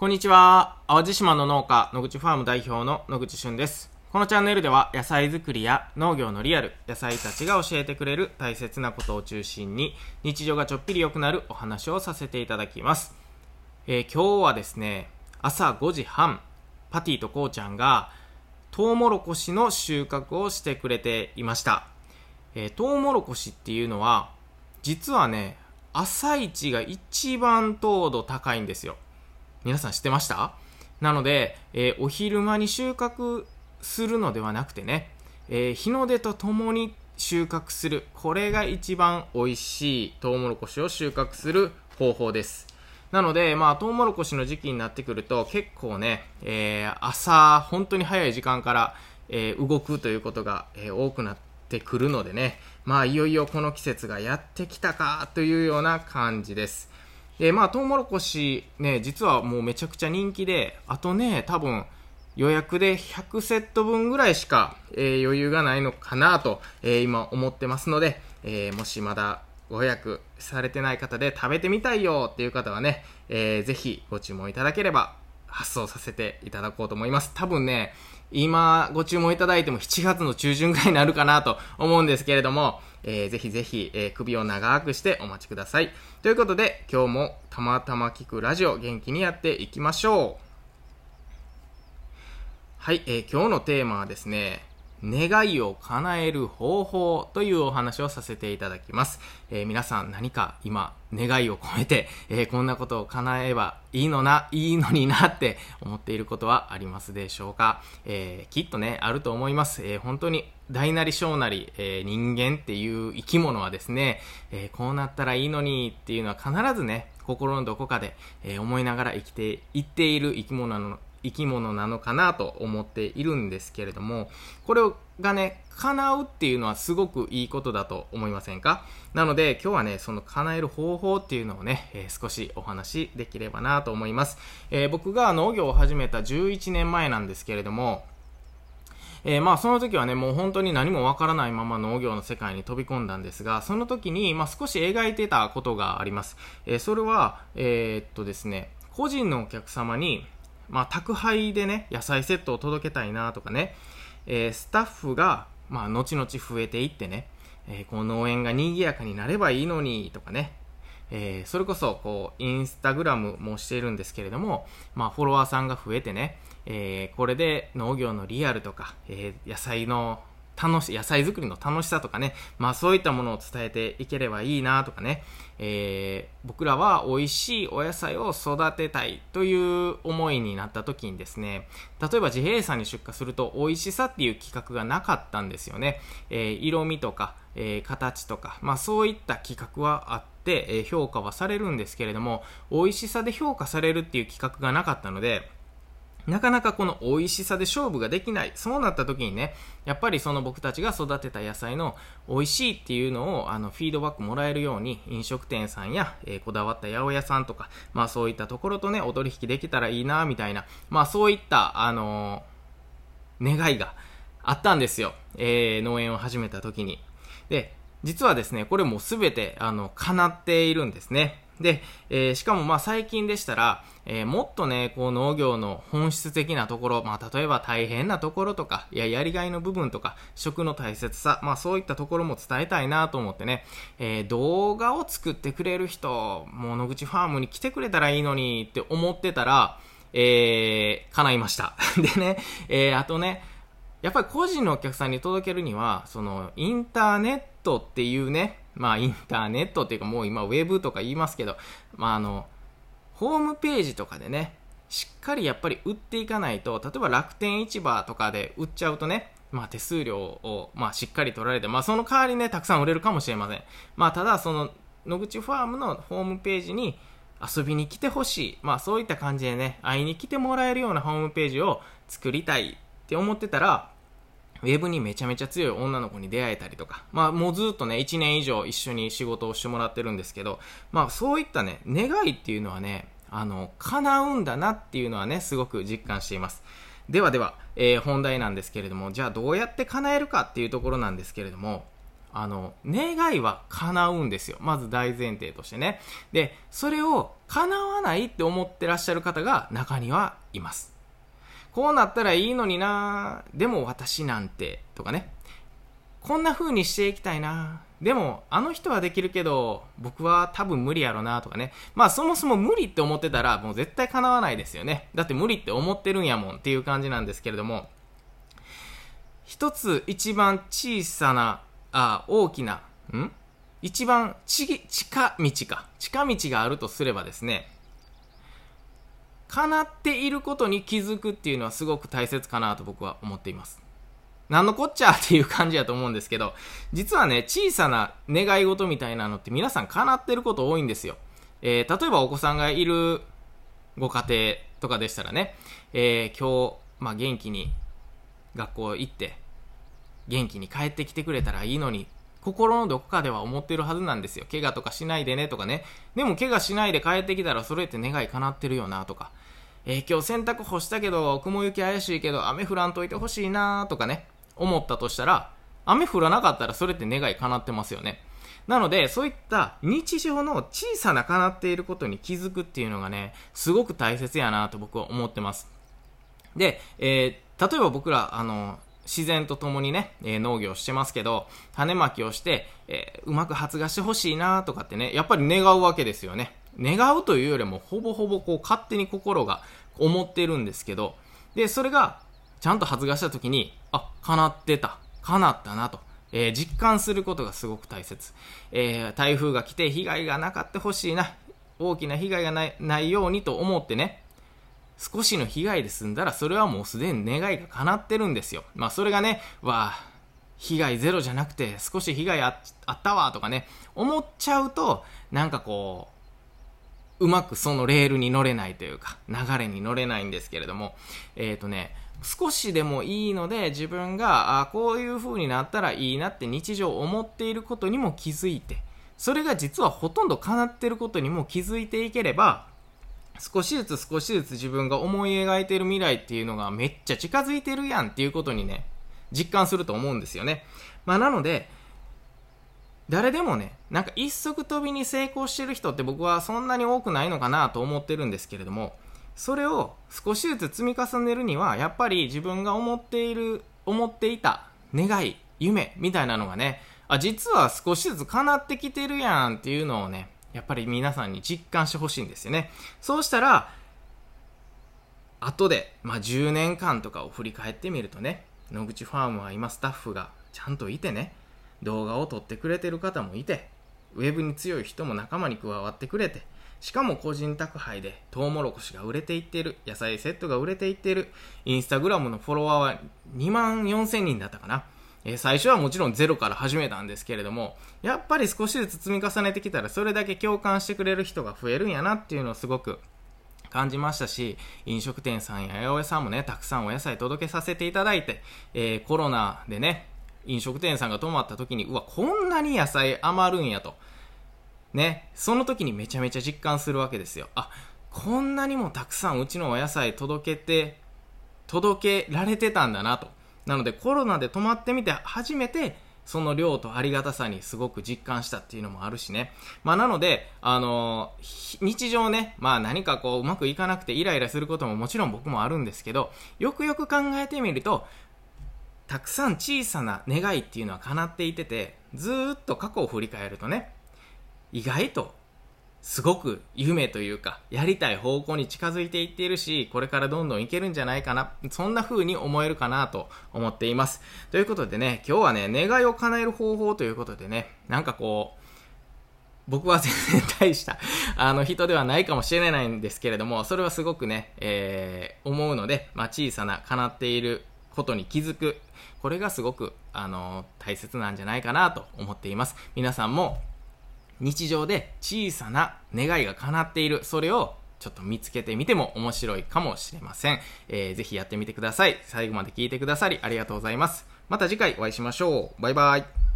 こんにちは。淡路島の農家、野口ファーム代表の野口俊です。このチャンネルでは野菜作りや農業のリアル、野菜たちが教えてくれる大切なことを中心に日常がちょっぴり良くなるお話をさせていただきます。えー今日はですね、朝5時半、パティとこうちゃんがトウモロコシの収穫をしてくれていました。えートウモロコシっていうのは実はね、朝一が一番糖度高いんですよ。皆さん知ってました？なので、えーお昼間に収穫するのではなくてね、えー日の出とともに収穫する。これが一番美味しいトウモロコシを収穫する方法です。なので、まあ、トウモロコシの時期になってくると、結構ね、えー朝、本当に早い時間から、えー動くということが、えー多くなってくるのでね、まあ、いよいよこの季節がやってきたかというような感じです。で、まあ、トウモロコシね、実はもうめちゃくちゃ人気で、あとね、多分、予約で100セット分ぐらいしか、えー余裕がないのかなと、えー今思ってますので、えーもしまだご予約されてない方で食べてみたいよっていう方はね、えーぜひご注文いただければ発送させていただこうと思います。多分ね、今ご注文いただいても7月の中旬ぐらいになるかなと思うんですけれども、えーぜひぜひ、えー首を長くしてお待ちください。ということで、今日もたまたま聞くラジオ元気にやっていきましょう。はい、えー今日のテーマはですね、願いを叶える方法というお話をさせていただきます。えー皆さん何か今願いを込めて、えーこんなことを叶えばいいのな、いいのになって思っていることはありますでしょうか、えーきっとね、あると思います。え本当に大なり小なり、えー人間っていう生き物はですね、えこうなったらいいのにっていうのは必ずね、心のどこかで、え思いながら生きていっている生き物なの生き物なのかなと思っているんですけれども、これがね、叶うっていうのはすごくいいことだと思いませんか？なので今日はね、その叶える方法っていうのをね、えー少しお話しできればなと思います。えー僕が農業を始めた11年前なんですけれども、えーまあその時はね、もう本当に何もわからないまま農業の世界に飛び込んだんですが、その時に、まあ少し描いてたことがあります。えそれは、えっとですね、個人のお客様に、まあ宅配でね、野菜セットを届けたいなとかね、えースタッフが、まあ後々増えていってね、えーこの農園が賑やかになればいいのにとかね、えーそれこそこうインスタグラムもしているんですけれども、まあ、フォロワーさんが増えてね、えーこれで農業のリアルとか、えー野菜の楽し野菜作りの楽しさとかね、まあ、そういったものを伝えていければいいなとかね、えー僕らは美味しいお野菜を育てたいという思いになった時にですね例えば自閉さんに出荷すると美味しさっていう企画がなかったんですよね、えー色味とか、えー形とか、まあ、そういった企画はあって、え評価はされるんですけれども美味しさで評価されるっていう企画がなかったのでなかなかこの美味しさで勝負ができない。そうなった時にね、やっぱりその僕たちが育てた野菜の美味しいっていうのをあのフィードバックもらえるように飲食店さんや、えーこだわった八百屋さんとか、まあそういったところとね、お取引できたらいいな、みたいな、まあそういった、あのー願いがあったんですよ。えー農園を始めた時に。で、実はですね、これもすべて、あの、叶っているんですね。で、えーしかもまあ最近でしたら、えーもっとね、こう農業の本質的なところ、まあ例えば大変なところとか、いや、やりがいの部分とか、食の大切さ、まあそういったところも伝えたいなと思ってね、えー動画を作ってくれる人、もう野口ファームに来てくれたらいいのにって思ってたら、えー、叶いました。でね、えーあとね、やっぱり個人のお客さんに届けるには、その、インターネットっていうね、まあ、インターネットっていうかもう今、ウェブとか言いますけど、まあ、あの、ホームページとかでね、しっかりやっぱり売っていかないと、例えば楽天市場とかで売っちゃうとね、まあ手数料を、まあしっかり取られて、まあその代わりね、たくさん売れるかもしれません。まあただ、その、野口ファームのホームページに遊びに来てほしい。まあそういった感じでね、会いに来てもらえるようなホームページを作りたいって思ってたら、ウェブにめちゃめちゃ強い女の子に出会えたりとか、まあもうずっとね、1年以上一緒に仕事をしてもらってるんですけど、まあそういったね、願いっていうのはね、あの、叶うんだなっていうのはね、すごく実感しています。ではでは、えー本題なんですけれども、じゃあどうやって叶えるかっていうところなんですけれども、あの、願いは叶うんですよ。まず大前提としてね。で、それを叶わないって思ってらっしゃる方が中にはいます。こうなったらいいのになでも私なんて、とかね。こんな風にしていきたいなでも、あの人はできるけど、僕は多分無理やろなとかね。まあそもそも無理って思ってたら、もう絶対叶わないですよね。だって無理って思ってるんやもんっていう感じなんですけれども、一つ一番小さなあ大きな、ん？一番ち近道か。近道があるとすればですね、叶っていることに気づくっていうのはすごく大切かなと僕は思っています。なんのこっちゃっていう感じやと思うんですけど、実はね、小さな願い事みたいなのって皆さん叶ってること多いんですよ。えー、例えばお子さんがいるご家庭とかでしたらね、えー、今日、まあ、元気に学校行って、元気に帰ってきてくれたらいいのに、心のどこかでは思ってるはずなんですよ。怪我とかしないでねとかね。でも怪我しないで帰ってきたらそれって願い叶ってるよなとか。えー、今日洗濯干したけど、雲行き怪しいけど、雨降らんといてほしいなとかね。思ったとしたら、雨降らなかったらそれって願い叶ってますよね。なので、そういった日常の小さな叶っていることに気づくっていうのがね、すごく大切やなと僕は思ってます。で、えー、例えば僕ら、あの、自然と共にね、えー、農業してますけど、種まきをして、えー、うまく発芽してほしいなとかってね、やっぱり願うわけですよね。願うというよりも、ほぼほぼこう、勝手に心が思ってるんですけど、で、それが、ちゃんと発芽した時に、あ、叶ってた。叶ったなと。えー、実感することがすごく大切。えー、台風が来て被害がなかってほしいな。大きな被害がないないようにと思ってね、少しの被害で済んだら、それはもうすでに願いが叶ってるんですよ。まあ、それがね、わあ、被害ゼロじゃなくて、少し被害あったわ、とかね、思っちゃうと、なんかこう、うまくそのレールに乗れないというか、流れに乗れないんですけれども、えっ、ー、とね、少しでもいいので自分があこういう風になったらいいなって日常思っていることにも気づいてそれが実はほとんど叶ってることにも気づいていければ少しずつ少しずつ自分が思い描いてる未来っていうのがめっちゃ近づいてるやんっていうことにね、実感すると思うんですよね。まあなので、誰でもね、なんか一足飛びに成功してる人って僕はそんなに多くないのかなと思ってるんですけれども、それを少しずつ積み重ねるには、やっぱり自分が思っている、思っていた願い、夢みたいなのがね、あ、実は少しずつ叶ってきてるやんっていうのをね、やっぱり皆さんに実感してほしいんですよね。そうしたら、後で、まあ、10年間とかを振り返ってみるとね、野口ファームは今スタッフがちゃんといてね、動画を撮ってくれてる方もいて、ウェブに強い人も仲間に加わってくれて、しかも個人宅配でトウモロコシが売れていってる、野菜セットが売れていってる、インスタグラムのフォロワーは2万4千人だったかな。え、最初はもちろんゼロから始めたんですけれども、やっぱり少しずつ積み重ねてきたらそれだけ共感してくれる人が増えるんやなっていうのをすごく感じましたし、飲食店さんや八百屋さんもね、たくさんお野菜届けさせていただいて、えー、コロナでね、飲食店さんが止まった時に、うわ、こんなに野菜余るんやと。ね、その時にめちゃめちゃ実感するわけですよ。あ、こんなにもたくさんうちのお野菜届けて、届けられてたんだなと。なのでコロナで止まってみて初めてその量とありがたさにすごく実感したっていうのもあるしね。まあなので、あのー、日常ね、まあ何かこううまくいかなくてイライラすることももちろん僕もあるんですけど、よくよく考えてみると、たくさん小さな願いっていうのは叶っていてて、ずっと過去を振り返るとね、意外とすごく夢というか、やりたい方向に近づいていっているし、これからどんどんいけるんじゃないかな、そんな風に思えるかなと思っています。ということでね、今日はね、願いを叶える方法ということでね、なんかこう、僕は全然大した、あの、人ではないかもしれないんですけれども、それはすごくね、えー、思うので、まあ、小さな叶っていることに気づく。これがすごく、あの、大切なんじゃないかなと思っています。皆さんも、日常で小さな願いが叶っている。それをちょっと見つけてみても面白いかもしれません。えー、ぜひやってみてください。最後まで聞いてくださりありがとうございます。また次回お会いしましょう。バイバイ。